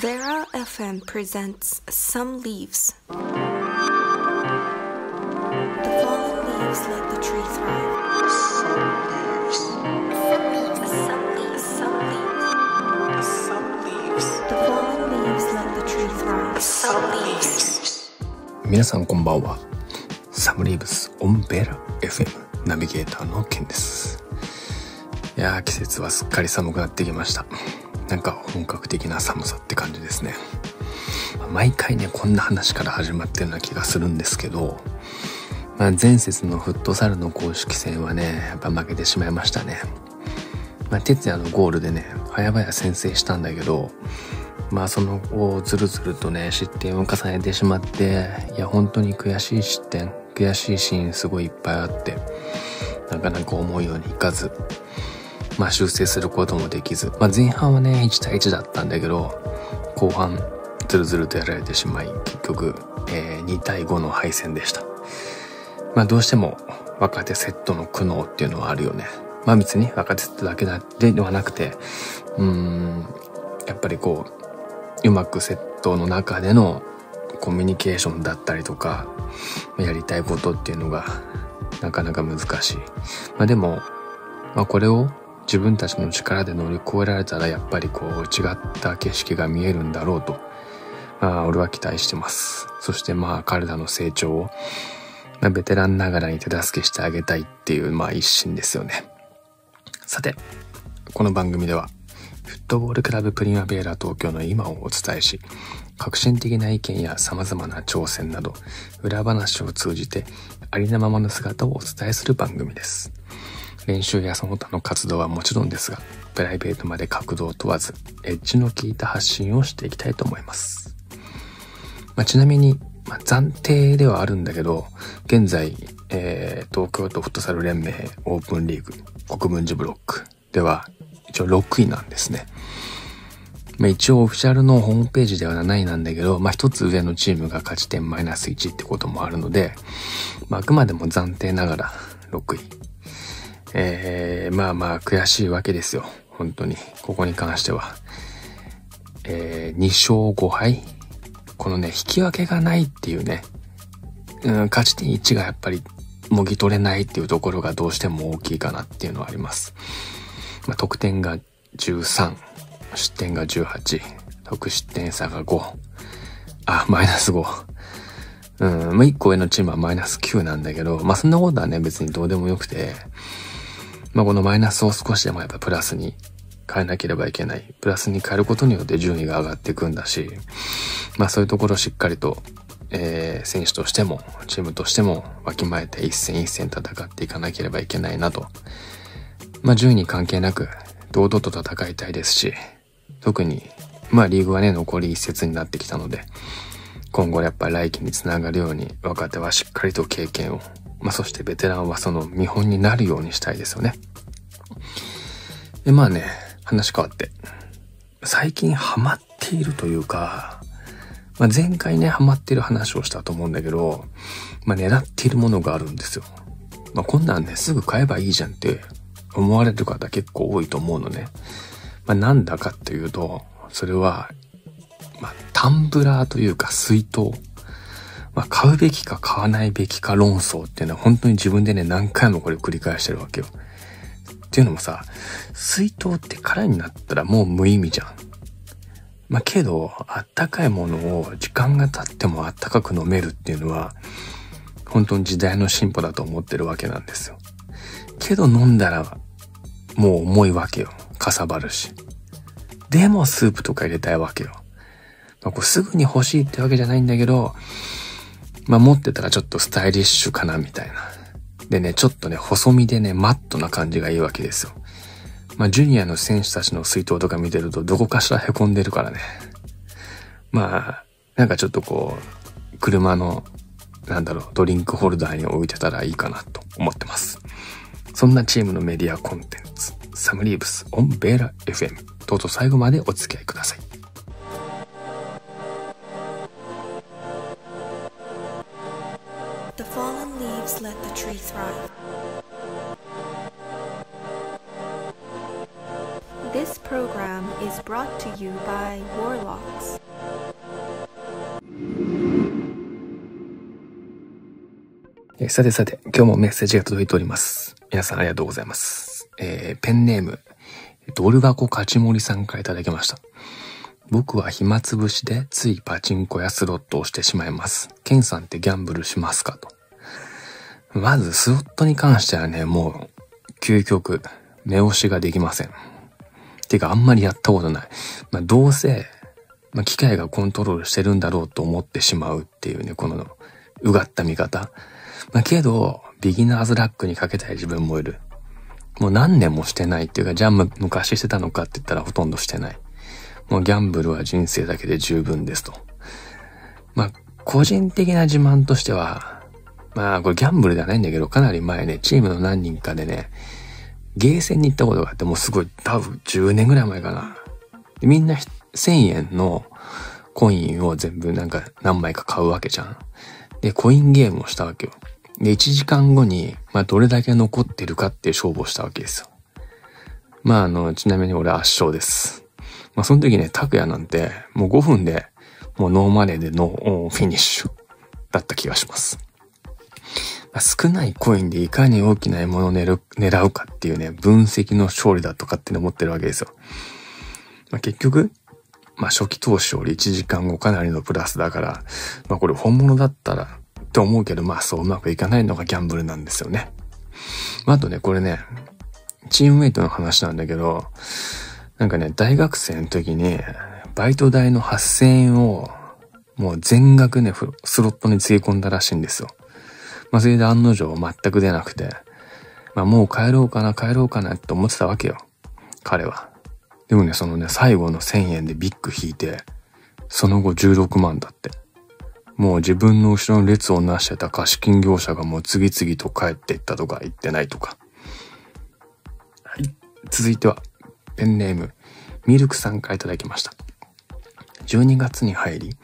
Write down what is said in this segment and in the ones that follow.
Vera FM presents Some Leaves. The fallen leaves let the tree thrive. Some leaves. Some leaves. Some leaves. The fallen leaves let the tree thrive. Some leaves. 皆さんこんばんはサムリーブスオンベラ FM ナビゲーターのケンですいやー季節はすっかり寒くなってきましたなんか本格的な寒さって感じですね。毎回ねこんな話から始まってるような気がするんですけどまあ、前節のフットサルの公式戦はねやっぱ負けてしまいましたね。まあ、哲也のゴールでね早々先制したんだけどまあその後ずるずるとね失点を重ねてしまっていや本当に悔しい失点悔しいシーンすごいいっぱいあってなかなか思うようにいかず。まあ修正することもできず、まあ、前半はね1対1だったんだけど後半ずるずるとやられてしまい結局、えー2対5の敗戦でした。まあどうしても若手セットの苦悩っていうのはあるよね。まあ別に若手セットだけだではなくてうーんやっぱりこううまくセットの中でのコミュニケーションだったりとかやりたいことっていうのがなかなか難しい。まあでも、まあこれを自分たちの力で乗り越えられたらやっぱりこう違った景色が見えるんだろうと、まあ俺は期待してます。そしてまあ彼らの成長を、まあ、ベテランながらに手助けしてあげたいっていうまあ一心ですよね。さて、この番組ではフットボールクラブプリマベーラ東京の今をお伝えし、革新的な意見や様々な挑戦など、裏話を通じてありのままの姿をお伝えする番組です。練習やその他の活動はもちろんですが、プライベートまで角度を問わず、エッジの効いた発信をしていきたいと思います。まあ、ちなみに、まあ、暫定ではあるんだけど、現在、えー東京都フットサル連盟オープンリーグ国分寺ブロックでは一応6位なんですね。まあ、一応オフィシャルのホームページでは7位なんだけど、まあ、一つ上のチームが勝ち点マイナス1ってこともあるので、ま、あくまでも暫定ながら6位。えー、まあまあ悔しいわけですよ。本当に。ここに関しては。えー、2勝5敗このね、引き分けがないっていうね、うん、勝ち点1がやっぱりもぎ取れないっていうところがどうしても大きいかなっていうのはあります。まあ、得点が13、失点が18、得失点差が5。あ、マイナス5。うん、まあ、1個上のチームはマイナス9なんだけど、まあ、そんなことはね、別にどうでもよくて、まあ、このマイナスを少しでもやっぱプラスに変えなければいけない。プラスに変えることによって順位が上がっていくんだし、まあ、そういうところをしっかりと、えー選手としても、チームとしてもわきまえて一戦一戦戦っていかなければいけないなと。まあ、順位に関係なく、堂々と戦いたいですし、特に、まあ、リーグはね、残り一節になってきたので、今後やっぱ来季につながるように、若手はしっかりと経験を、まあ、そしてベテランはその見本になるようにしたいですよね。で、まあね、話変わって、最近ハマっているというか、まあ、前回ね、ハマっている話をしたと思うんだけど、まあ、狙っているものがあるんですよ。まあ、こんなんね、すぐ買えばいいじゃんって思われる方結構多いと思うのね。まあ、なんだかっていうと、それは、まあ、タンブラーというか水筒。まあ、買うべきか買わないべきか論争っていうのは本当に自分でね、何回もこれ繰り返してるわけよ。っていうのもさ、水筒って空になったらもう無意味じゃん。まあ、けど、あったかいものを時間が経ってもあったかく飲めるっていうのは、本当に時代の進歩だと思ってるわけなんですよ。けど飲んだら、もう重いわけよ。かさばるし。でもスープとか入れたいわけよ。まあ、こうすぐに欲しいってわけじゃないんだけど、まあ、持ってたらちょっとスタイリッシュかなみたいな。でね、ちょっとね、細身でね、マットな感じがいいわけですよ。まあ、ジュニアの選手たちの水筒とか見てると、どこかしら凹んでるからね。まあ、なんかちょっとこう、車の、なんだろう、ドリンクホルダーに置いてたらいいかなと思ってます。そんなチームのメディアコンテンツ、サムリーブスオンベーラ FM。どうぞ最後までお付き合いください。Is brought to you by Warlocks. えさてさて、今日もメッセージが届いております。皆さんありがとうございます。えーペンネーム、ドル箱勝ち森さんからいただきました。僕は暇つぶしでついパチンコやスロットをしてしまいます。ケンさんってギャンブルしますか？と。まずスロットに関してはね、もう、究極、目押しができません。てかあんまりやったことない。まあどうせ、まあ機械がコントロールしてるんだろうと思ってしまうっていうね、この、うがった見方。まあけど、ビギナーズラックにかけたい自分もいる。もう何年もしてないっていうか、じゃあ昔してたのかって言ったらほとんどしてない。もうギャンブルは人生だけで十分ですと。まあ、個人的な自慢としては、まあ、これギャンブルではないんだけど、かなり前ね、チームの何人かでね、ゲーセンに行ったことがあって、もうすごい、多分10年ぐらい前かな。みんな1000円のコインを全部なんか何枚か買うわけじゃん。で、コインゲームをしたわけよ。で、1時間後に、まあ、どれだけ残ってるかって勝負をしたわけですよ。まあ、あの、ちなみに俺圧勝です。まあ、その時ね、拓也なんて、もう5分で、もう no money で no finish だった気がします。少ないコインでいかに大きな獲物を狙うかっていうね、分析の勝利だとかってね思ってるわけですよ。まあ、結局、まあ、初期投資より1時間後かなりのプラスだから、まあ、これ本物だったらって思うけど、まあ、そううまくいかないのがギャンブルなんですよね。まあ、あとね、これね、チームメイトの話なんだけど、なんかね、大学生の時に、バイト代の8000円を、もう全額ね、スロットにつぎ込んだらしいんですよ。まあ、それで案の定全く出なくて、まあ、もう帰ろうかな、帰ろうかなって思ってたわけよ。彼は。でもね、そのね、最後の1000円でビッグ引いて、その後16万だって。もう自分の後ろの列をなしてた貸金業者がもう次々と帰っていったとか言ってないとか。はい。続いては、ペンネーム、ミルクさんからいただきました。12月に入り、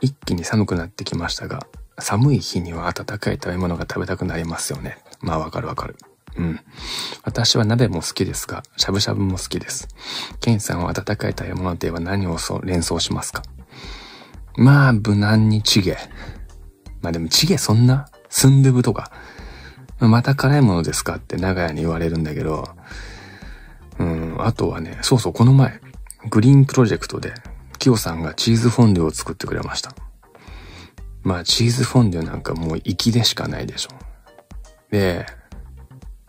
一気に寒くなってきましたが、寒い日には温かい食べ物が食べたくなりますよね。まあわかるわかる。うん。私は鍋も好きですが、しゃぶしゃぶも好きです。ケンさんは温かい食べ物といえば何をそ連想しますか？まあ、無難にチゲ。まあでもチゲそんなスンドゥブとか。また辛いものですかって長屋に言われるんだけど、うん、あとはね、そうそう、この前、グリーンプロジェクトで、キヨさんがチーズフォンデュを作ってくれました。まあ、チーズフォンデュなんかもう粋でしかないでしょ。で、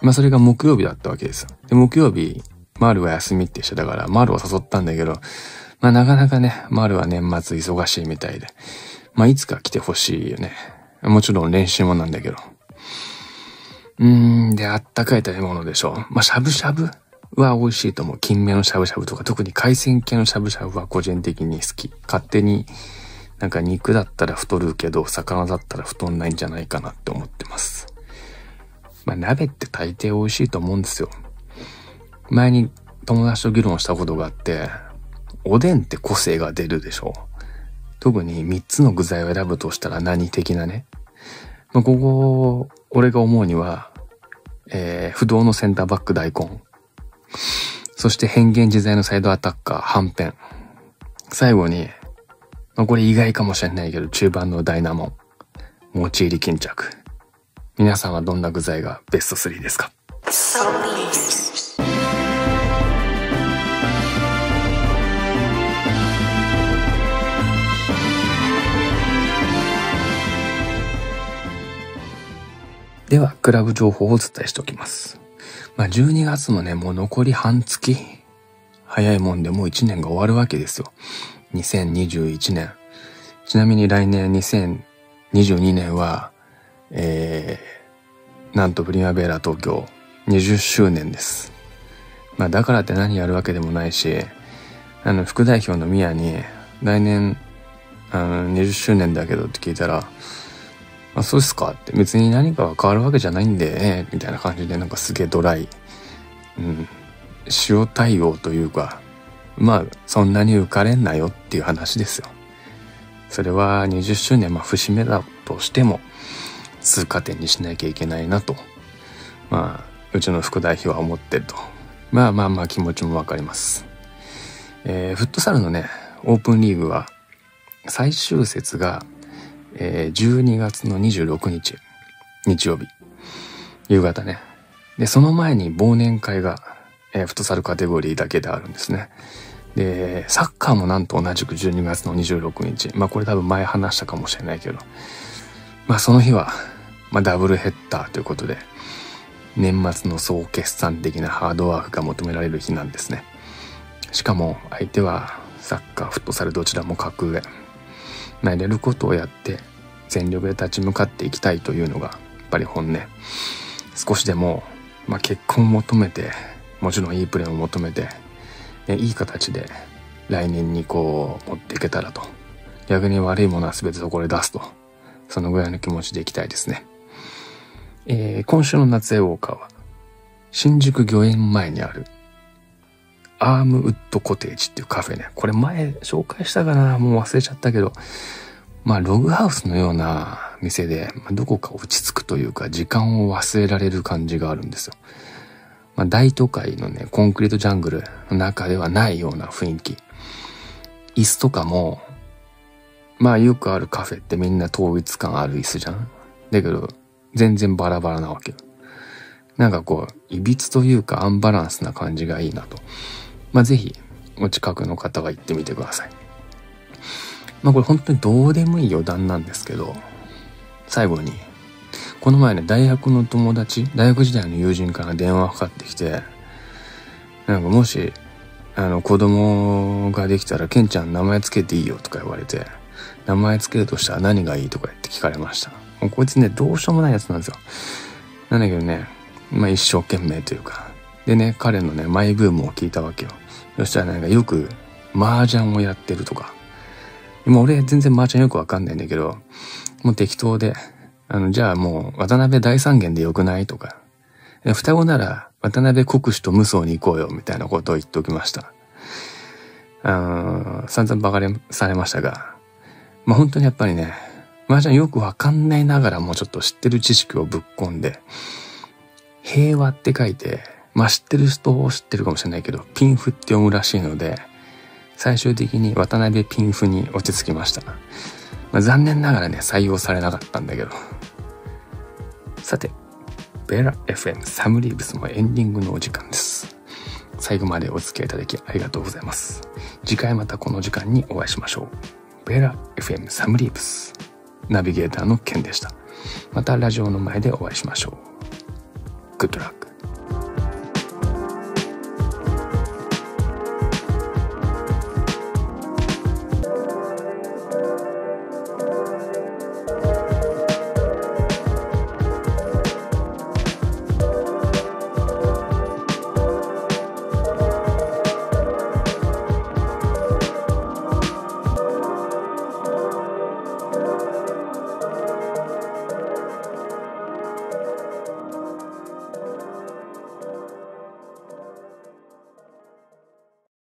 まあそれが木曜日だったわけですよ。で、木曜日、マルは休みってしてたから、マールを誘ったんだけど、まあなかなかね、マールは年末忙しいみたいで、まあいつか来てほしいよね。もちろん練習もなんだけど。うーん、で、あったかい食べ物でしょ。まあしゃぶしゃぶは美味しいと思う。金目のしゃぶしゃぶとか、特に海鮮系のしゃぶしゃぶは個人的に好き。勝手に、なんか肉だったら太るけど、魚だったら太んないんじゃないかなって思ってます。まあ、鍋って大抵美味しいと思うんですよ。前に友達と議論したことがあって、おでんって個性が出るでしょ特に3つの具材を選ぶとしたら何的なね。まあ、ここ、俺が思うには、えー不動のセンターバック大根。そして変幻自在のサイドアタッカー、はんぺん。最後に、まあ、これ意外かもしれないけど、中盤のダイナモン。持ち入り巾着。皆さんはどんな具材がベスト3ですか？では、クラブ情報をお伝えしておきます。まあ、12月もね、もう残り半月。早いもんでもう1年が終わるわけですよ。2021年。ちなみに来年2022年は、えー、なんとプリマベーラ東京20周年です。まあ、だからって何やるわけでもないし、あの、副代表のミヤに、来年、あの、20周年だけどって聞いたら、あ、そうですかって別に何かが変わるわけじゃないんでね、みたいな感じでなんかすげえドライ、うん、塩対応というか、まあそんなに浮かれんなよっていう話ですよ。それは20周年、まあ節目だとしても通過点にしなきゃいけないなと、まあうちの副代表は思ってるとまあまあまあ気持ちもわかります。えー、フットサルのね、オープンリーグは、最終節が、えー、12月の26日、日曜日、夕方ね。で、その前に忘年会が、えー、フットサルカテゴリーだけであるんですね。で、サッカーもなんと同じく12月の26日。まあこれ多分前話したかもしれないけど。まあその日は、まあダブルヘッダーということで、年末の総決算的なハードワークが求められる日なんですね。しかも相手はサッカー、フットサルどちらも格上。まあやれることをやって全力で立ち向かっていきたいというのがやっぱり本音。少しでも、まあ、結婚を求めて、もちろんいいプレーを求めて、いい形で来年にこう持っていけたらと。逆に悪いものは全てそこで出すと。そのぐらいの気持ちでいきたいですね。えー、今週の夏江ウォーカーは、新宿御苑前にある、アームウッドコテージっていうカフェね。これ前紹介したかな？もう忘れちゃったけど、まあログハウスのような店で、ま、どこか落ち着くというか時間を忘れられる感じがあるんですよ。まあ大都会のね、コンクリートジャングルの中ではないような雰囲気。椅子とかも、まあよくあるカフェってみんな統一感ある椅子じゃんだけど、全然バラバラなわけよ。なんかこう、いびつというかアンバランスな感じがいいなと。まあ、ぜひ、お近くの方は行ってみてください。まあ、これ本当にどうでもいい余談なんですけど、最後に、この前ね、大学の友達、大学時代の友人から電話かかってきて、なんかもし、あの、子供ができたら、ケンちゃん名前つけていいよとか言われて、名前つけるとしたら何がいいとか言って聞かれました。もうこいつね、どうしようもないやつなんですよ。なんだけどね、まあ一生懸命というか。でね、彼のね、マイブームを聞いたわけよ。そしたらなんかよく麻雀をやってるとか。今俺全然麻雀よくわかんないんだけど、もう適当で、あの、じゃあもう渡辺大三元でよくないとか。双子なら渡辺国主と無双に行こうよみたいなことを言っておきました。あの、散々バカれされましたが、まあ本当にやっぱりね、麻雀よくわかんないながらもうちょっと知ってる知識をぶっ込んで、平和って書いて、まあ知ってる人を知ってるかもしれないけど、ピンフって読むらしいので、最終的に渡辺ピンフに落ち着きました。まあ、残念ながらね、採用されなかったんだけど。さて、ベラ FM サムリーブスもエンディングのお時間です。最後までお付き合いいただきありがとうございます。次回またこの時間にお会いしましょう。ベラ FM サムリーブス。ナビゲーターのケンでした。またラジオの前でお会いしましょう。Good luck.